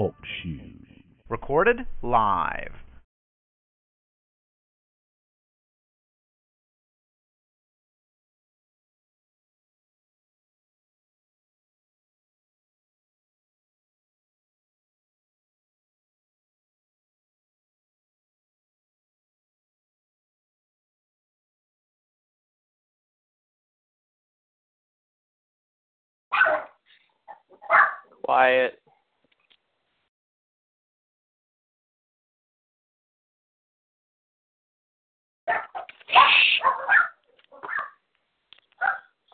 Talk shoes. Recorded live. Quiet.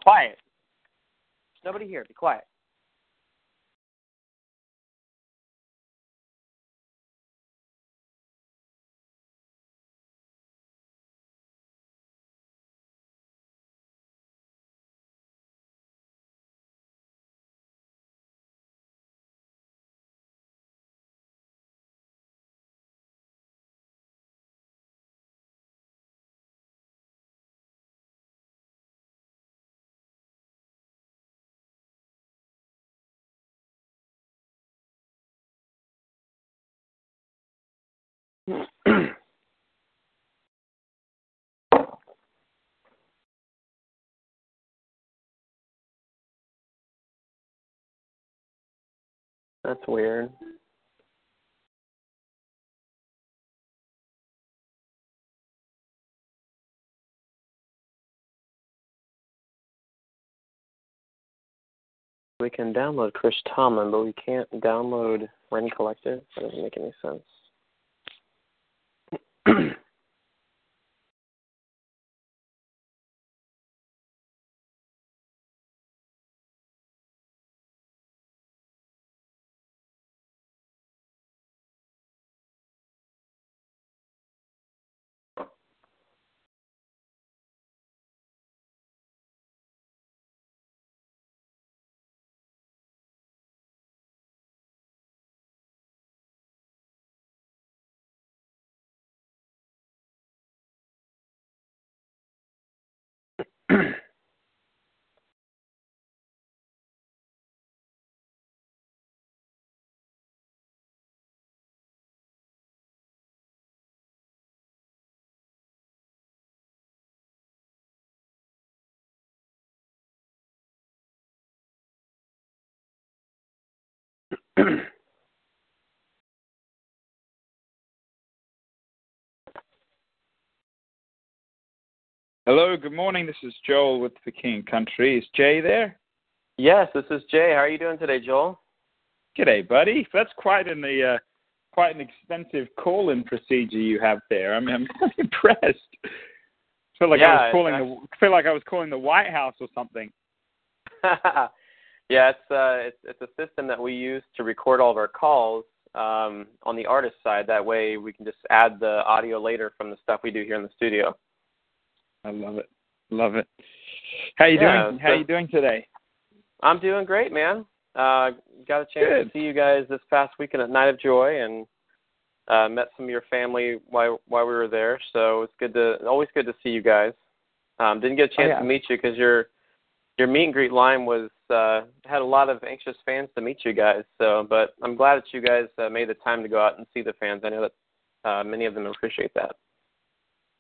Quiet. There's nobody here. Be quiet. That's weird. We can download Chris Tomlin, but we can't download Rend Collective. That doesn't make any sense. mm Hello, good morning. This is Joel with the King Country. Is Jay there? yes, this is Jay. How are you doing today, Joel? G'day, buddy. That's quite an uh, quite an expensive call-in procedure you have there. I mean, I'm impressed. feel like I Yeah, was calling it's the feel like I was calling the White House or something. yeah, it's uh it's it's a system that we use to record all of our calls um on the artist side. That way we can just add the audio later from the stuff we do here in the studio. I love it. Love it. How you Yeah, doing? How so- you doing today? I'm doing great, man. Uh got a chance Good. to see you guys this past weekend at Night of Joy and uh met some of your family while while we were there. So it's good to always good to see you guys. Um didn't get a chance Oh, yeah. to meet you cuz your your meet and greet line was uh had a lot of anxious fans to meet you guys. So, but I'm glad that you guys uh, made the time to go out and see the fans. I know that uh many of them appreciate that.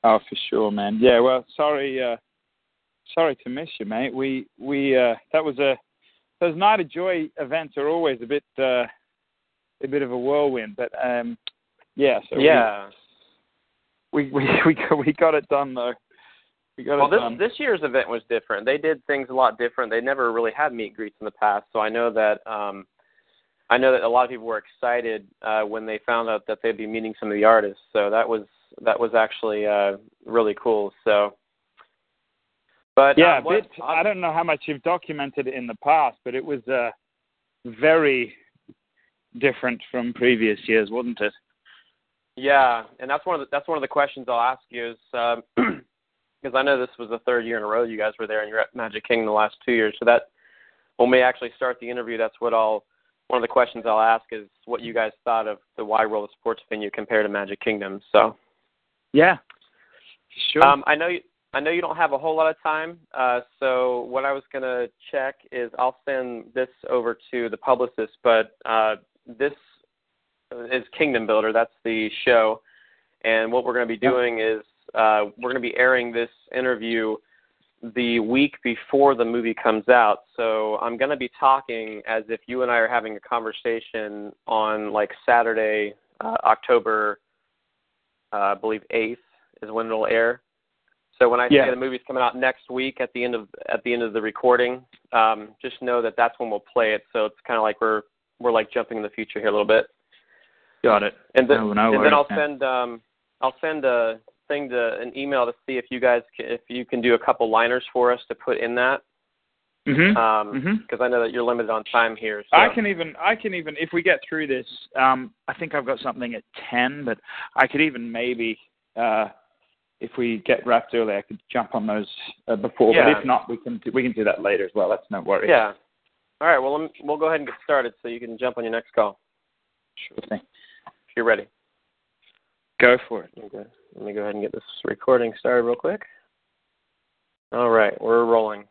Oh, for sure, man. Yeah. Well, sorry. Uh, sorry to miss you, mate. We we uh, that was a those night of joy events are always a bit uh, a bit of a whirlwind, but um, yeah. So yeah. we we we got, we got it done though. We got Well, it this done. this year's event was different. They did things a lot different. They never really had meet and greets in the past, so I know that um, I know that a lot of people were excited uh, when they found out that they'd be meeting some of the artists. So that was that was actually uh, really cool. So But yeah, uh, what, bit, I don't know how much you've documented it in the past, but it was uh, very different from previous years, wasn't it? Yeah, and that's one of the, that's one of the questions I'll ask you is because um, I know this was the third year in a row you guys were there and you're at Magic Kingdom the last two years. So that when we actually start the interview, that's what I'll one of the questions I'll ask is what you guys thought of the Wide World of Sports venue compared to Magic Kingdom. So yeah, sure. Um, I know you, I know you don't have a whole lot of time, uh, so what I was gonna check is I'll send this over to the publicist, but uh, this is Kingdom Builder. That's the show, and what we're going to be doing is uh, we're going to be airing this interview the week before the movie comes out. So I'm going to be talking as if you and I are having a conversation on like Saturday, uh, October, uh, I believe 8th is when it'll air. So when I Yeah. say the movie's coming out next week at the end of at the end of the recording, um, just know that that's when we'll play it. So it's kind of like we're we're like jumping in the future here a little bit. Got it. And then No, no and then I'll send um I'll send a thing to an email to see if you guys can, if you can do a couple liners for us to put in that hmm um because I know that you're limited on time here. So. I can even I can even if we get through this, um, I think I've got something at ten, but I could even maybe uh, if we get wrapped early, I could jump on those uh, before. Yeah. But if not, we can do, we can do that later as well. That's no worry. Yeah. All right. Well, let me, we'll go ahead and get started so you can jump on your next call sure thing. if you're ready. Go for it. Okay. Let me go ahead and get this recording started real quick. All right, we're rolling.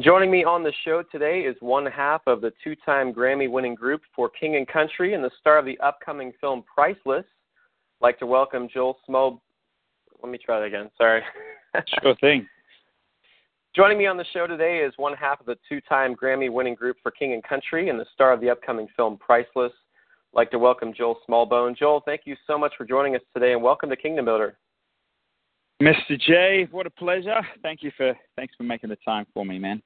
Joining me on the show today is one half of the two time Grammy winning group for King and Country and the star of the upcoming film Priceless. I'd like to welcome Joel Smo. Let me try that again. Sorry. Sure thing. Joining me on the show today is one half of the two time Grammy winning group for King and Country and the star of the upcoming film Priceless. I'd like to welcome Joel Smallbone. Joel, thank you so much for joining us today and welcome to Kingdom Builder. Mr. J, what a pleasure. Thank you for thanks for making the time for me, man.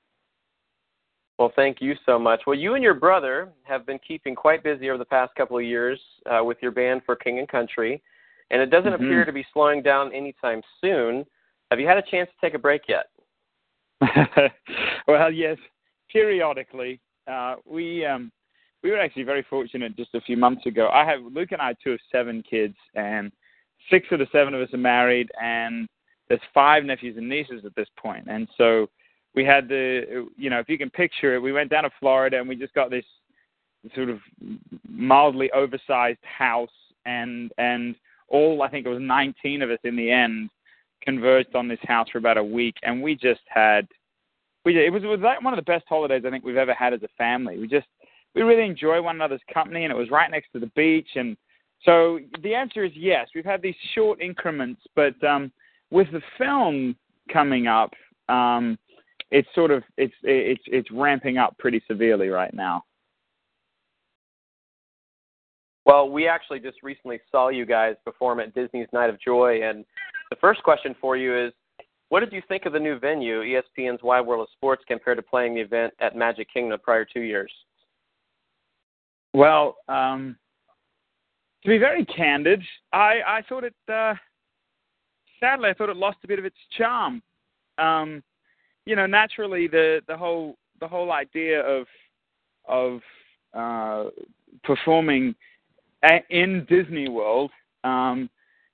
Well, thank you so much. Well, you and your brother have been keeping quite busy over the past couple of years uh, with your band for King and Country, and it doesn't Mhm. appear to be slowing down anytime soon. Have you had a chance to take a break yet? well, yes, periodically. Uh, we um, we were actually very fortunate just a few months ago. I have Luke and I two of seven kids, and six of the seven of us are married, and there's five nephews and nieces at this. And so we had the, you know, if you can picture it, we went down to Florida and we just got this sort of mildly oversized house, and and all I think it was 19 of us in the end converged on this house for about a week, and we just had we it was it was like one of the best holidays I think we've ever had as a family. We just we really enjoy one another's company, and it was right next to the beach, and so the answer is yes. We've had these short increments, but um, with the film coming up, um, it's sort of it's it's it's ramping up pretty severely right now. Well, we actually just recently saw you guys perform at Disney's Night of Joy, and the first question for you is, what did you think of the new venue, ESPN's Wide World of Sports, compared to playing the event at Magic Kingdom the prior two years? Well, um, to be very candid, I, I thought it. Uh, sadly, I thought it lost a bit of its charm. Um, you know, naturally, the the whole the whole idea of of uh, performing in Disney World, um,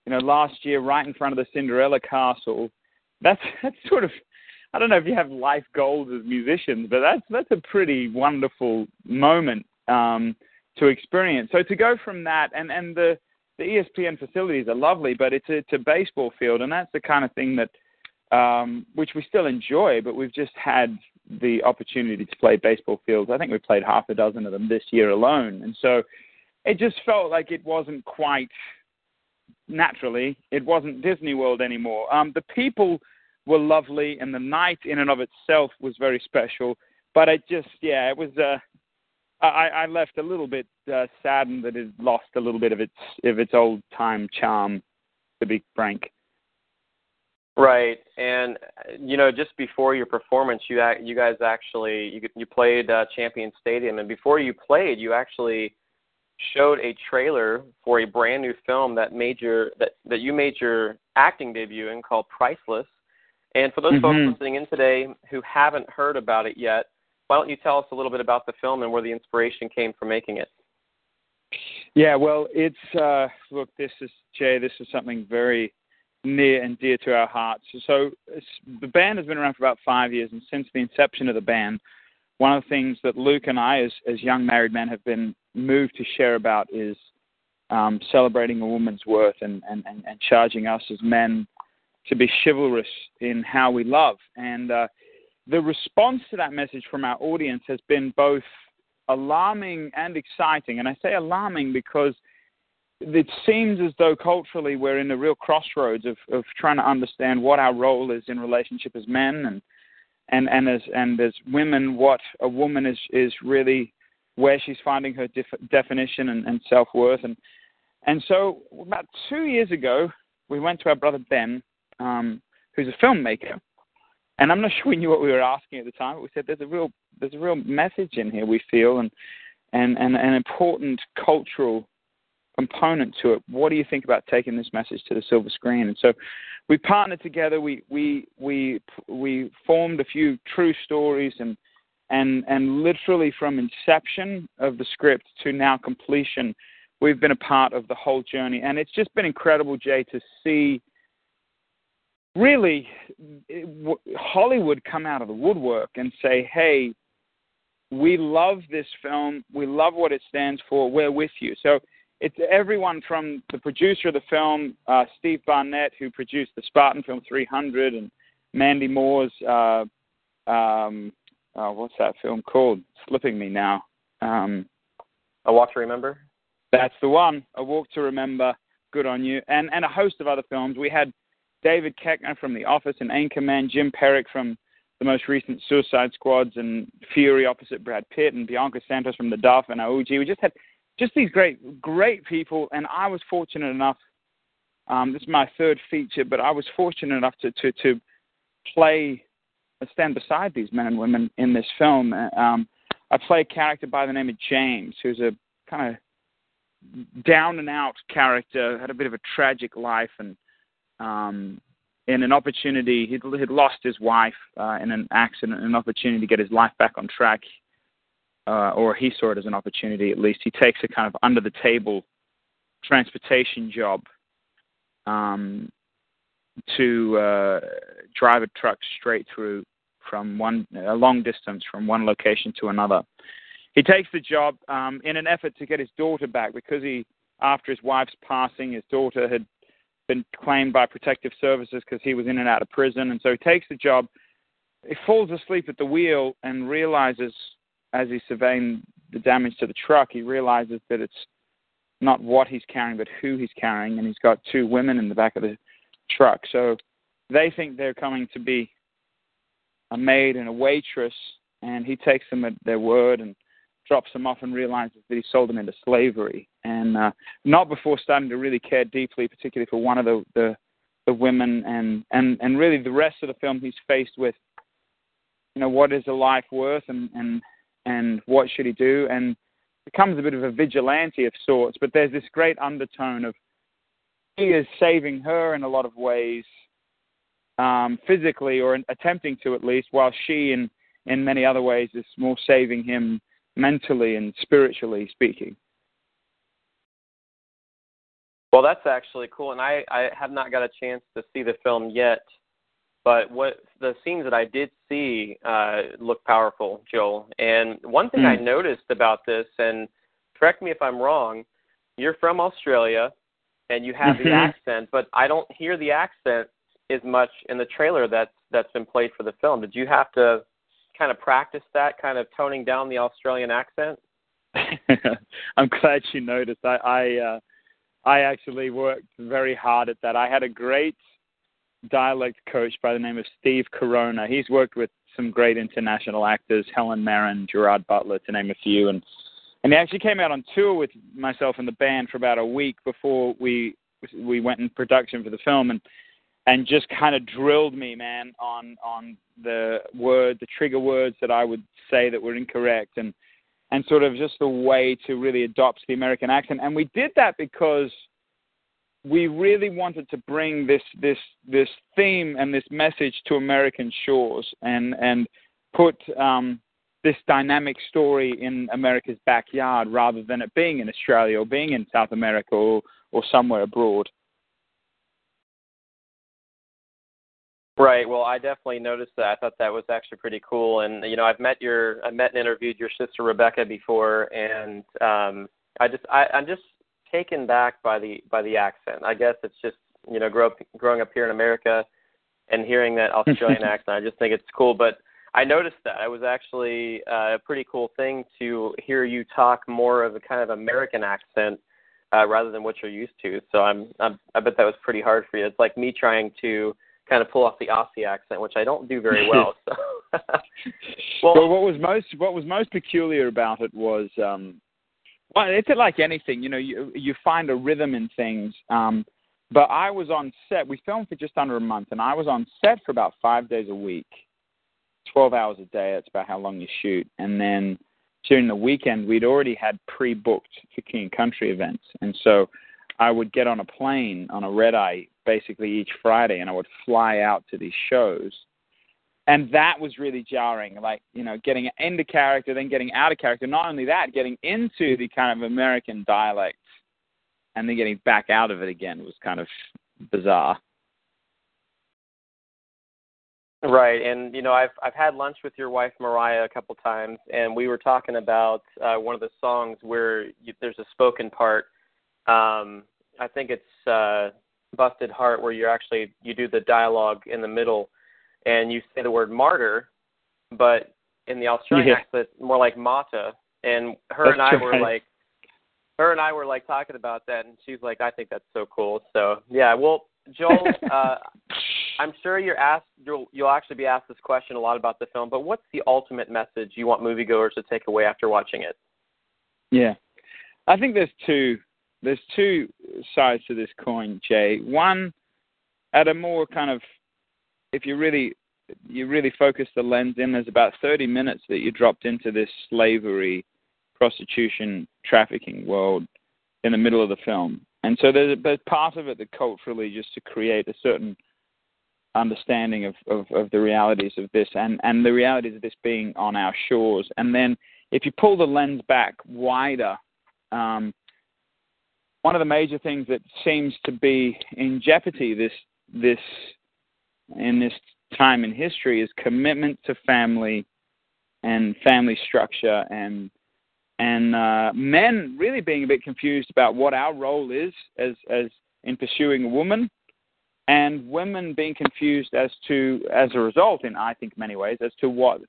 you know, last year right in front of the Cinderella Castle. That's that's sort of I don't know if you have life goals as musicians, but that's that's a pretty wonderful moment um, to experience. So to go from that and and the the ESPN facilities are lovely, but it's a, it's a baseball field, and that's the kind of thing that um, which we still enjoy, but we've just had the opportunity to play baseball fields. I think we played half a dozen of them this year alone, and so it just felt like it wasn't quite naturally. It wasn't Disney World anymore. Um, the people were lovely, and the night in and of itself was very special. But it just, yeah, it was. Uh, I, I left a little bit uh, saddened that it lost a little bit of its of its old time charm. To be frank. Right, and you know, just before your performance, you you guys actually you you played uh, Champion Stadium, and before you played, you actually showed a trailer for a brand new film that made your that that you made your acting debut in called Priceless, And for those Mhm. folks listening in today who haven't heard about it yet, why don't you tell us a little bit about the film and where the inspiration came for making it? Yeah, well, it's uh, look, this is Jay. This is something very near and dear to our hearts. So the band has been around for about five years, and since the inception of the band, one of the things that Luke and I, as as young married men, have been moved to share about is um, celebrating a woman's worth and, and, and, and charging us as men to be chivalrous in how we love. And uh, the response to that message from our audience has been both alarming and exciting. And I say alarming because it seems as though culturally we're in a real crossroads of, of trying to understand what our role is in relationship as men and and and as and as women what a woman is is really where she's finding her def- definition and, and self worth and and so about two years ago we went to our brother Ben um, who's a filmmaker. And I'm not sure we knew what we were asking at the time but we said there's a real there's a real message in here we feel and and and an important cultural component to it. What do you think about taking this message to the silver screen? And so we partnered together. We we we we formed a few true stories and and and literally from inception of the script to now completion, we've been a part of the whole journey. And it's just been incredible, Jay, to see really Hollywood come out of the woodwork and say, "Hey, we love this film. We love what it stands for. We're with you." So it's everyone from the producer of the film, uh, Steve Barnett, who produced the Spartan film 300, and Mandy Moore's, uh, um, oh, what's that film called? It's slipping me now. Um, A Walk to Remember? That's the one. A Walk to Remember. Good on you. And, and a host of other films. We had David Koechner from The Office and Anchorman, Jim Parrack from the most recent Suicide Squads and Fury opposite Brad Pitt, and Bianca Santos from The Duff and Ouija. We just had just these great, great people. And I was fortunate enough. Um, this is my third feature, but I was fortunate enough to to, to play, stand beside these men and women in this film. Um, I play a character by the name of James, who's a kind of down and out character, had a bit of a tragic life, and um, in an opportunity, he'd, he'd lost his wife uh, in an accident, an opportunity to get his life back on track uh, or he saw it as an opportunity at least. He takes a kind of under the table transportation job um, to uh, drive a truck straight through from one a long distance from one location to another. He takes the job um, in an effort to get his daughter back because he, after his wife's passing, his daughter had been claimed by protective services because he was in and out of prison, and so he takes the job. He falls asleep at the wheel and realizes as he's surveying the damage to the truck, he realizes that it's not what he's carrying, but who he's carrying, and he's got two women in the back of the truck. So they think they're coming to be a maid and a waitress, and he takes them at their word and drops them off and realizes that he sold them into slavery. And uh, not before starting to really care deeply, particularly for one of the, the the women, and and and really the rest of the film, he's faced with, you know, what is a life worth, and and and what should he do, and becomes a bit of a vigilante of sorts. But there's this great undertone of he is saving her in a lot of ways, um, physically or attempting to at least, while she, in in many other ways, is more saving him mentally and spiritually speaking. Well, that's actually cool, and I I have not got a chance to see the film yet. But what the scenes that I did see uh, look powerful, Joel. And one thing mm. I hmm. noticed about this, and correct me if I'm wrong, you're from Australia and you have the mm-hmm. accent, but I don't hear the accent as much in the trailer that's that's been played for the film. Did you have to kind of practice that, kind of toning down the Australian accent? I'm glad you noticed. I I, uh, I actually worked very hard at that. I had a great dialect coach by the name of Steve Corona. He's worked with some great international actors, Helen Mirren, Gerard Butler, to name a few, and and he actually came out on tour with myself and the band for about a week before we we went in production for the film, and and just kind of drilled me, man, on on the word, the trigger words that I would say that were incorrect, and and sort of just the way to really adopt the American accent. And we did that because we really wanted to bring this this this theme and this message to American shores and and put um, this dynamic story in America's backyard rather than it being in Australia or being in South America or, or somewhere abroad. Right. Well, I definitely noticed that. I thought that was actually pretty cool. And you know, I've met your, I met and interviewed your sister Rebecca before, and um, I just, I, I'm just taken back by the by the accent. I guess it's just you know, grow up, growing up here in America and hearing that Australian accent. I just think it's cool. But I noticed that it was actually uh, a pretty cool thing to hear you talk more of a kind of American accent uh, rather than what you're used to. So I'm, I'm I bet that was pretty hard for you. It's like me trying to kind of pull off the Aussie accent, which I don't do very well. So. well, well, what was most what was most peculiar about it was um, well, it's like anything, you know, you you find a rhythm in things. Um, but I was on set. We filmed for just under a month, and I was on set for about five days a week, twelve hours a day. That's about how long you shoot. And then during the weekend, we'd already had pre-booked for King Country events, and so I would get on a plane on a red eye basically each Friday, and I would fly out to these shows and that was really jarring like you know getting into character then getting out of character. Not only that getting into the kind of american dialect and then getting back out of it again was kind of bizarre. Right. And you know i've i've had lunch with your wife moriah a couple times and we were talking about uh one of the songs where you, there's a spoken part. Um i think it's uh busted heart where you're actually you do the dialogue in the middle and you say the word martyr, but in the Australian yeah. accent, more like mata. And her that's and I right. were like, her and I were like talking about that, and she's like, I think that's so cool. So yeah, well, Joel, uh, I'm sure you're asked, you'll you'll actually be asked this question a lot about the film. But what's the ultimate message you want moviegoers to take away after watching it? Yeah, I think there's two there's two sides to this coin, Jay. One, at a more kind of if you really you really focus the lens in, there's about 30 minutes that you dropped into this slavery, prostitution, trafficking world in the middle of the film. And so there's, there's part of it that culturally just to create a certain understanding of, of, of the realities of this and, and the realities of this being on our shores. And then if you pull the lens back wider, um, one of the major things that seems to be in jeopardy this this in this time in history is commitment to family and family structure and and uh, men really being a bit confused about what our role is as as in pursuing a woman and women being confused as to as a result in I think many ways as to what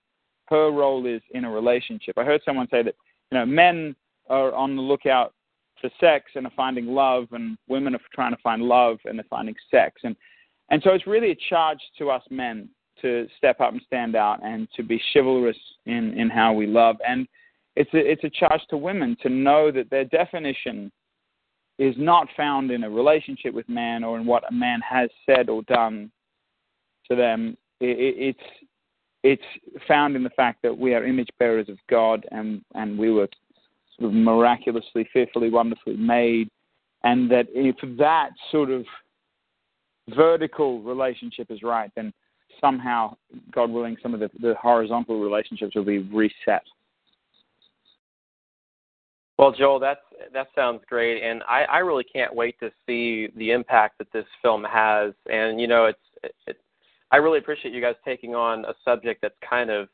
her role is in a relationship. I heard someone say that you know men are on the lookout for sex and are finding love and women are trying to find love and they're finding sex and and so it's really a charge to us men to step up and stand out and to be chivalrous in, in how we love. And it's a, it's a charge to women to know that their definition is not found in a relationship with man or in what a man has said or done to them. It, it, it's it's found in the fact that we are image bearers of God and and we were sort of miraculously, fearfully, wonderfully made, and that if that sort of vertical relationship is right, then somehow, God willing, some of the, the horizontal relationships will be reset. Well, Joel, that's that sounds great, and I, I really can't wait to see the impact that this film has. And you know, it's it, I really appreciate you guys taking on a subject that's kind of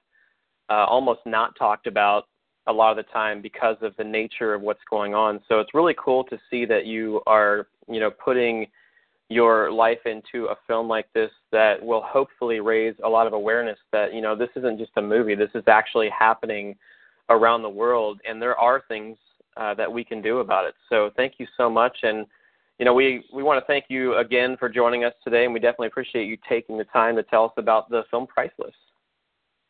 uh, almost not talked about a lot of the time because of the nature of what's going on. So it's really cool to see that you are, you know, putting your life into a film like this that will hopefully raise a lot of awareness that you know this isn't just a movie. This is actually happening around the world and there are things uh, that we can do about it. So thank you so much and you know we we want to thank you again for joining us today and we definitely appreciate you taking the time to tell us about the film priceless.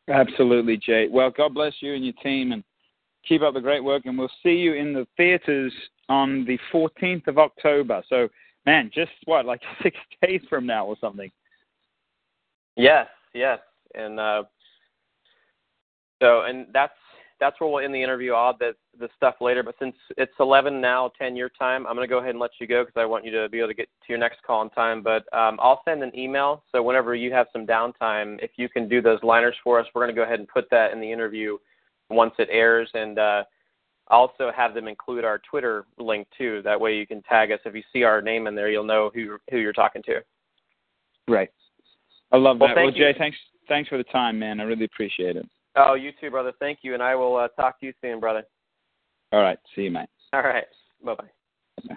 Absolutely jay. Well god bless you and your team and keep up the great work and we'll see you in the theaters on the 14th of october. So man, just what, like six days from now or something. Yes, yes, and uh, so and that's that's where we'll end the interview. Add the the stuff later. But since it's 11 now, 10 your time, I'm going to go ahead and let you go because I want you to be able to get to your next call in time. But um, I'll send an email. So whenever you have some downtime, if you can do those liners for us, we're going to go ahead and put that in the interview once it airs. And uh, also have them include our Twitter link too. That way you can tag us. If you see our name in there, you'll know who who you're talking to. Right. I love well, that. Well, Jay, you. thanks thanks for the time, man. I really appreciate it. Oh, you too, brother. Thank you, and I will uh, talk to you soon, brother. All right. See you, mate. All right. Bye bye.